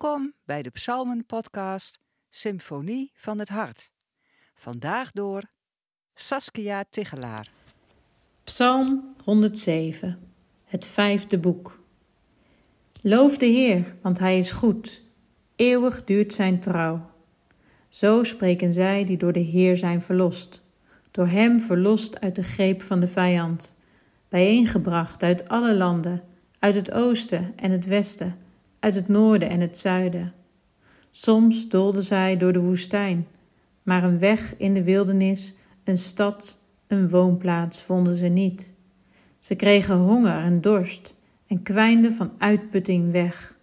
Welkom bij de Psalmen-podcast Symfonie van het Hart. Vandaag door Saskia Tigelaar. Psalm 107, het vijfde boek. Loof de Heer, want Hij is goed. Eeuwig duurt Zijn trouw. Zo spreken zij die door de Heer zijn verlost, door Hem verlost uit de greep van de vijand, bijeengebracht uit alle landen, uit het oosten en het westen uit het noorden en het zuiden. Soms doolden zij door de woestijn, maar een weg in de wildernis, een stad, een woonplaats vonden ze niet. Ze kregen honger en dorst en kwijnden van uitputting weg.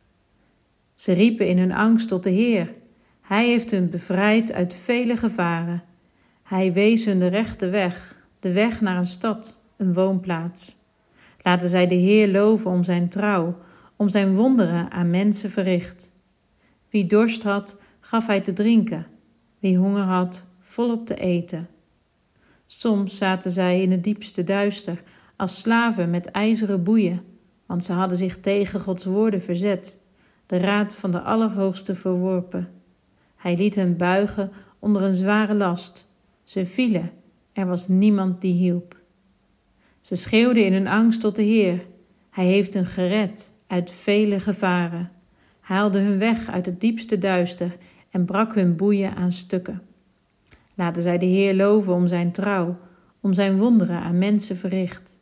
Ze riepen in hun angst tot de Heer. Hij heeft hun bevrijd uit vele gevaren. Hij wees hun de rechte weg, de weg naar een stad, een woonplaats. Laten zij de Heer loven om zijn trouw, om zijn wonderen aan mensen verricht. Wie dorst had, gaf hij te drinken, wie honger had, volop te eten. Soms zaten zij in het diepste duister, als slaven met ijzeren boeien, want ze hadden zich tegen Gods woorden verzet, de raad van de Allerhoogste verworpen. Hij liet hen buigen onder een zware last. Ze vielen, er was niemand die hielp. Ze schreeuwden in hun angst tot de Heer. Hij heeft hen gered uit vele gevaren, haalde hun weg uit het diepste duister en brak hun boeien aan stukken. Laten zij de Heer loven om zijn trouw, om zijn wonderen aan mensen verricht.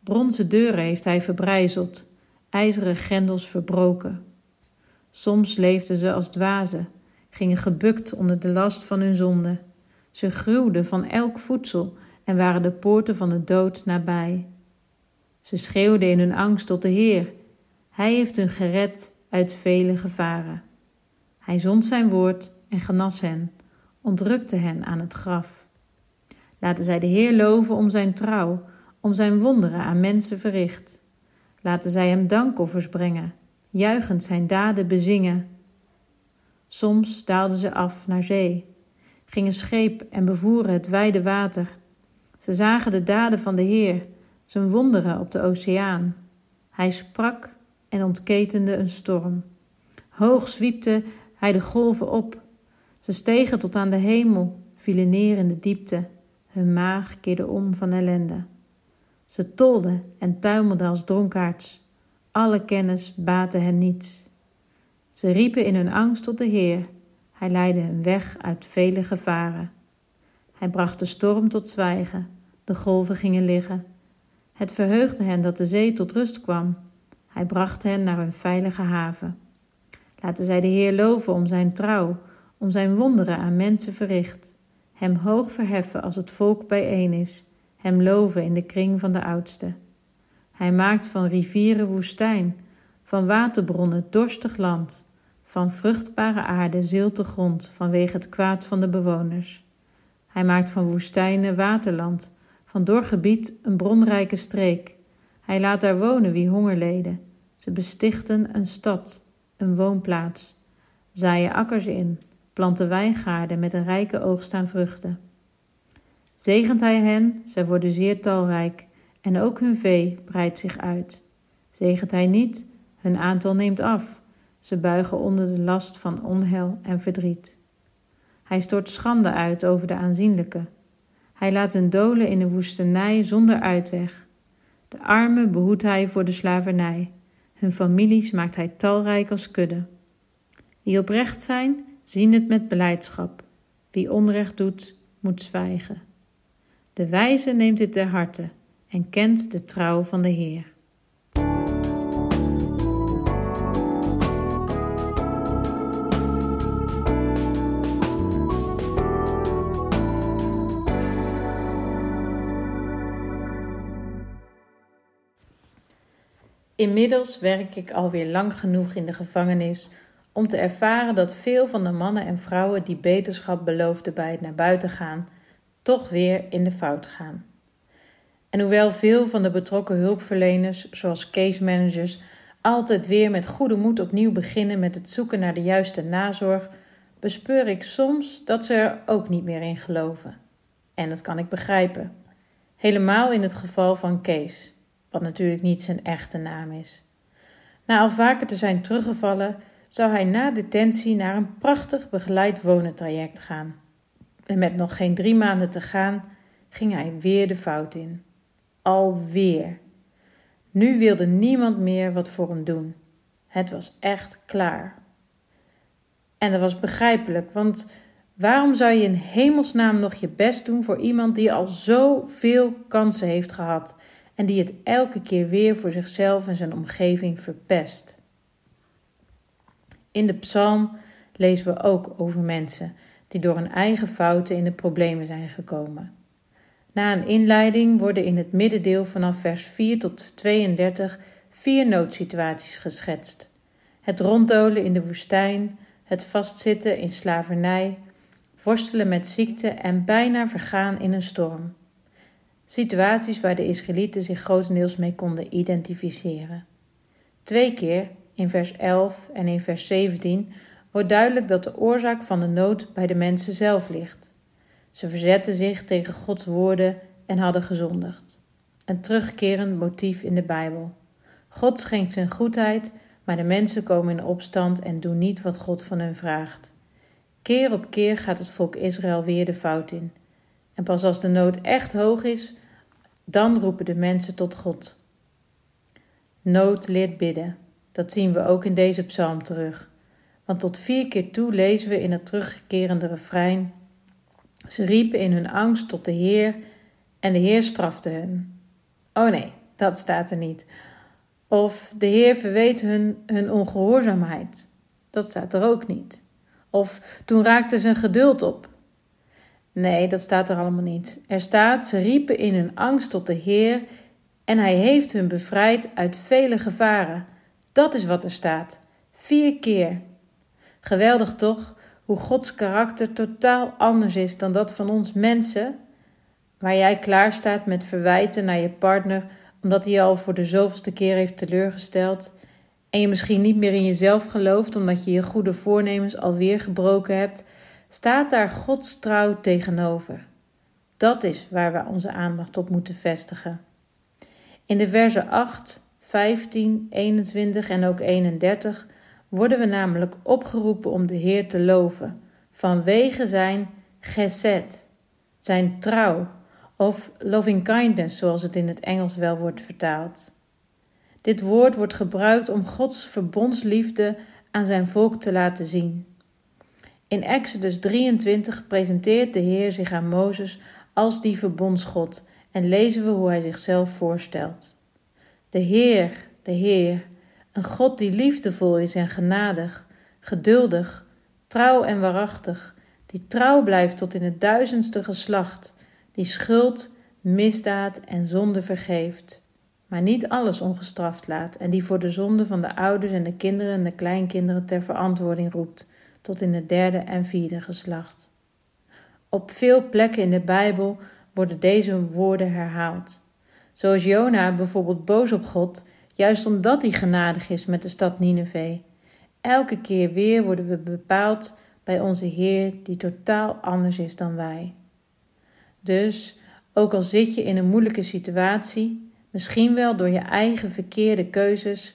Bronzen deuren heeft hij verbrijzeld, ijzeren grendels verbroken. Soms leefden ze als dwazen, gingen gebukt onder de last van hun zonde. Ze gruwden van elk voedsel en waren de poorten van de dood nabij. Ze schreeuwden in hun angst tot de Heer hij heeft hun gered uit vele gevaren. Hij zond zijn woord en genas hen, ontrukte hen aan het graf. Laten zij de Heer loven om zijn trouw, om zijn wonderen aan mensen verricht. Laten zij hem dankoffers brengen, juichend zijn daden bezingen. Soms daalden ze af naar zee, gingen scheep en bevoeren het wijde water. Ze zagen de daden van de Heer, zijn wonderen op de oceaan. Hij sprak en ontketende een storm. Hoog zwiepte hij de golven op. Ze stegen tot aan de hemel, vielen neer in de diepte. Hun maag keerde om van ellende. Ze tolden en tuimelden als dronkaards. Alle kennis baatte hen niets. Ze riepen in hun angst tot de Heer. Hij leidde hen weg uit vele gevaren. Hij bracht de storm tot zwijgen. De golven gingen liggen. Het verheugde hen dat de zee tot rust kwam hij bracht hen naar een veilige haven. Laten zij de Heer loven om zijn trouw, om zijn wonderen aan mensen verricht. Hem hoog verheffen als het volk bijeen is, hem loven in de kring van de oudsten. Hij maakt van rivieren woestijn, van waterbronnen dorstig land, van vruchtbare aarde zilte grond vanwege het kwaad van de bewoners. Hij maakt van woestijnen waterland, van doorgebied een bronrijke streek. Hij laat daar wonen wie honger leden. Ze bestichten een stad, een woonplaats, zaaien akkers in, planten wijngaarden met een rijke oogst aan vruchten. Zegent hij hen, zij worden zeer talrijk, en ook hun vee breidt zich uit. Zegent hij niet, hun aantal neemt af, ze buigen onder de last van onheil en verdriet. Hij stort schande uit over de aanzienlijke. Hij laat hen dolen in de woestenij zonder uitweg. De armen behoedt hij voor de slavernij. Hun families maakt hij talrijk als kudde. Wie oprecht zijn, zien het met beleidschap. Wie onrecht doet, moet zwijgen. De wijze neemt dit ter harte en kent de trouw van de Heer. Inmiddels werk ik alweer lang genoeg in de gevangenis om te ervaren dat veel van de mannen en vrouwen die beterschap beloofden bij het naar buiten gaan, toch weer in de fout gaan. En hoewel veel van de betrokken hulpverleners, zoals case managers, altijd weer met goede moed opnieuw beginnen met het zoeken naar de juiste nazorg, bespeur ik soms dat ze er ook niet meer in geloven. En dat kan ik begrijpen. Helemaal in het geval van Kees wat natuurlijk niet zijn echte naam is. Na al vaker te zijn teruggevallen, zou hij na detentie naar een prachtig begeleid wonentraject gaan. En met nog geen drie maanden te gaan, ging hij weer de fout in. Alweer. Nu wilde niemand meer wat voor hem doen. Het was echt klaar. En dat was begrijpelijk, want waarom zou je in hemelsnaam nog je best doen voor iemand die al zoveel kansen heeft gehad en die het elke keer weer voor zichzelf en zijn omgeving verpest? In de psalm lezen we ook over mensen die door hun eigen fouten in de problemen zijn gekomen. Na een inleiding worden in het middendeel vanaf vers 4 tot 32 vier noodsituaties geschetst: het ronddolen in de woestijn, het vastzitten in slavernij, worstelen met ziekte en bijna vergaan in een storm. Situaties waar de Israëlieten zich grotendeels mee konden identificeren. Twee keer, in vers 11 en in vers 17, wordt duidelijk dat de oorzaak van de nood bij de mensen zelf ligt. Ze verzetten zich tegen Gods woorden en hadden gezondigd. Een terugkerend motief in de Bijbel. God schenkt zijn goedheid, maar de mensen komen in opstand en doen niet wat God van hen vraagt. Keer op keer gaat het volk Israël weer de fout in. En pas als de nood echt hoog is, dan roepen de mensen tot God. Nood leert bidden. Dat zien we ook in deze psalm terug. Want tot vier keer toe lezen we in het terugkerende refrein: Ze riepen in hun angst tot de Heer en de Heer strafte hen. Oh nee, dat staat er niet. Of de Heer verweet hun hun ongehoorzaamheid. Dat staat er ook niet. Of toen raakte zijn geduld op. Nee, dat staat er allemaal niet. Er staat, ze riepen in hun angst tot de Heer en hij heeft hun bevrijd uit vele gevaren. Dat is wat er staat. Vier keer. Geweldig toch, hoe Gods karakter totaal anders is dan dat van ons mensen? Waar jij klaar staat met verwijten naar je partner omdat hij al voor de zoveelste keer heeft teleurgesteld en je misschien niet meer in jezelf gelooft omdat je je goede voornemens alweer gebroken hebt, staat daar Gods trouw tegenover. Dat is waar we onze aandacht op moeten vestigen. In de versen 8, 15, 21 en ook 31 worden we namelijk opgeroepen om de Heer te loven vanwege zijn gesed, zijn trouw of loving kindness, zoals het in het Engels wel wordt vertaald. Dit woord wordt gebruikt om Gods verbondsliefde aan zijn volk te laten zien. In Exodus 23 presenteert de Heer zich aan Mozes als die verbondsgod en lezen we hoe hij zichzelf voorstelt. De Heer, de Heer, een God die liefdevol is en genadig, geduldig, trouw en waarachtig, die trouw blijft tot in het duizendste geslacht, die schuld, misdaad en zonde vergeeft, maar niet alles ongestraft laat en die voor de zonde van de ouders en de kinderen en de kleinkinderen ter verantwoording roept, tot in het derde en vierde geslacht. Op veel plekken in de Bijbel worden deze woorden herhaald. Zoals Jona bijvoorbeeld boos op God, juist omdat hij genadig is met de stad Nineveh. Elke keer weer worden we bepaald bij onze Heer, die totaal anders is dan wij. Dus, ook al zit je in een moeilijke situatie, misschien wel door je eigen verkeerde keuzes,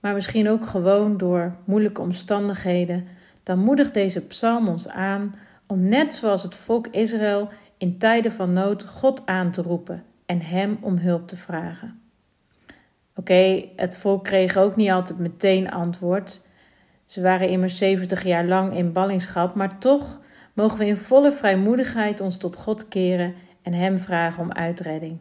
maar misschien ook gewoon door moeilijke omstandigheden, dan moedigt deze psalm ons aan om net zoals het volk Israël in tijden van nood God aan te roepen en Hem om hulp te vragen. Oké, het volk kreeg ook niet altijd meteen antwoord. Ze waren immers 70 jaar lang in ballingschap, maar toch mogen we in volle vrijmoedigheid ons tot God keren en Hem vragen om uitredding.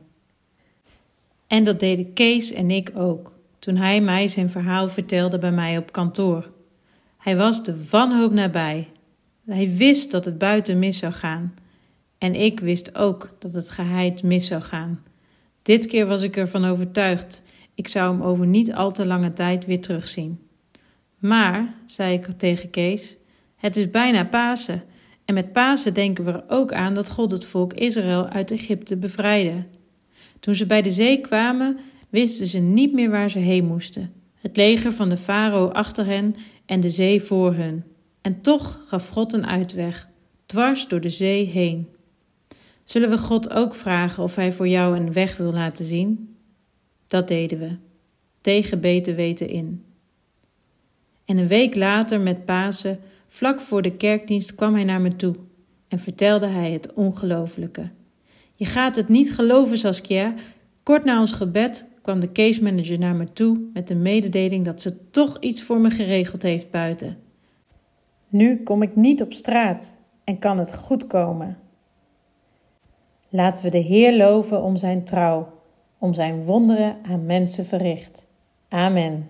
En dat deden Kees en ik ook, toen hij mij zijn verhaal vertelde bij mij op kantoor. Hij was de wanhoop nabij. Hij wist dat het buiten mis zou gaan. En ik wist ook dat het geheid mis zou gaan. Dit keer was ik ervan overtuigd. Ik zou hem over niet al te lange tijd weer terugzien. Maar, zei ik tegen Kees, het is bijna Pasen. En met Pasen denken we er ook aan dat God het volk Israël uit Egypte bevrijdde. Toen ze bij de zee kwamen, wisten ze niet meer waar ze heen moesten. Het leger van de farao achter hen en de zee voor hun. En toch gaf God een uitweg, dwars door de zee heen. Zullen we God ook vragen of Hij voor jou een weg wil laten zien? Dat deden we, tegen beter weten in. En een week later, met Pasen, vlak voor de kerkdienst, kwam hij naar me toe en vertelde hij het ongelooflijke. Je gaat het niet geloven, Saskia. Kort na ons gebed kwam de case manager naar me toe met de mededeling dat ze toch iets voor me geregeld heeft buiten. Nu kom ik niet op straat en kan het goed komen. Laten we de Heer loven om zijn trouw, om zijn wonderen aan mensen verricht. Amen.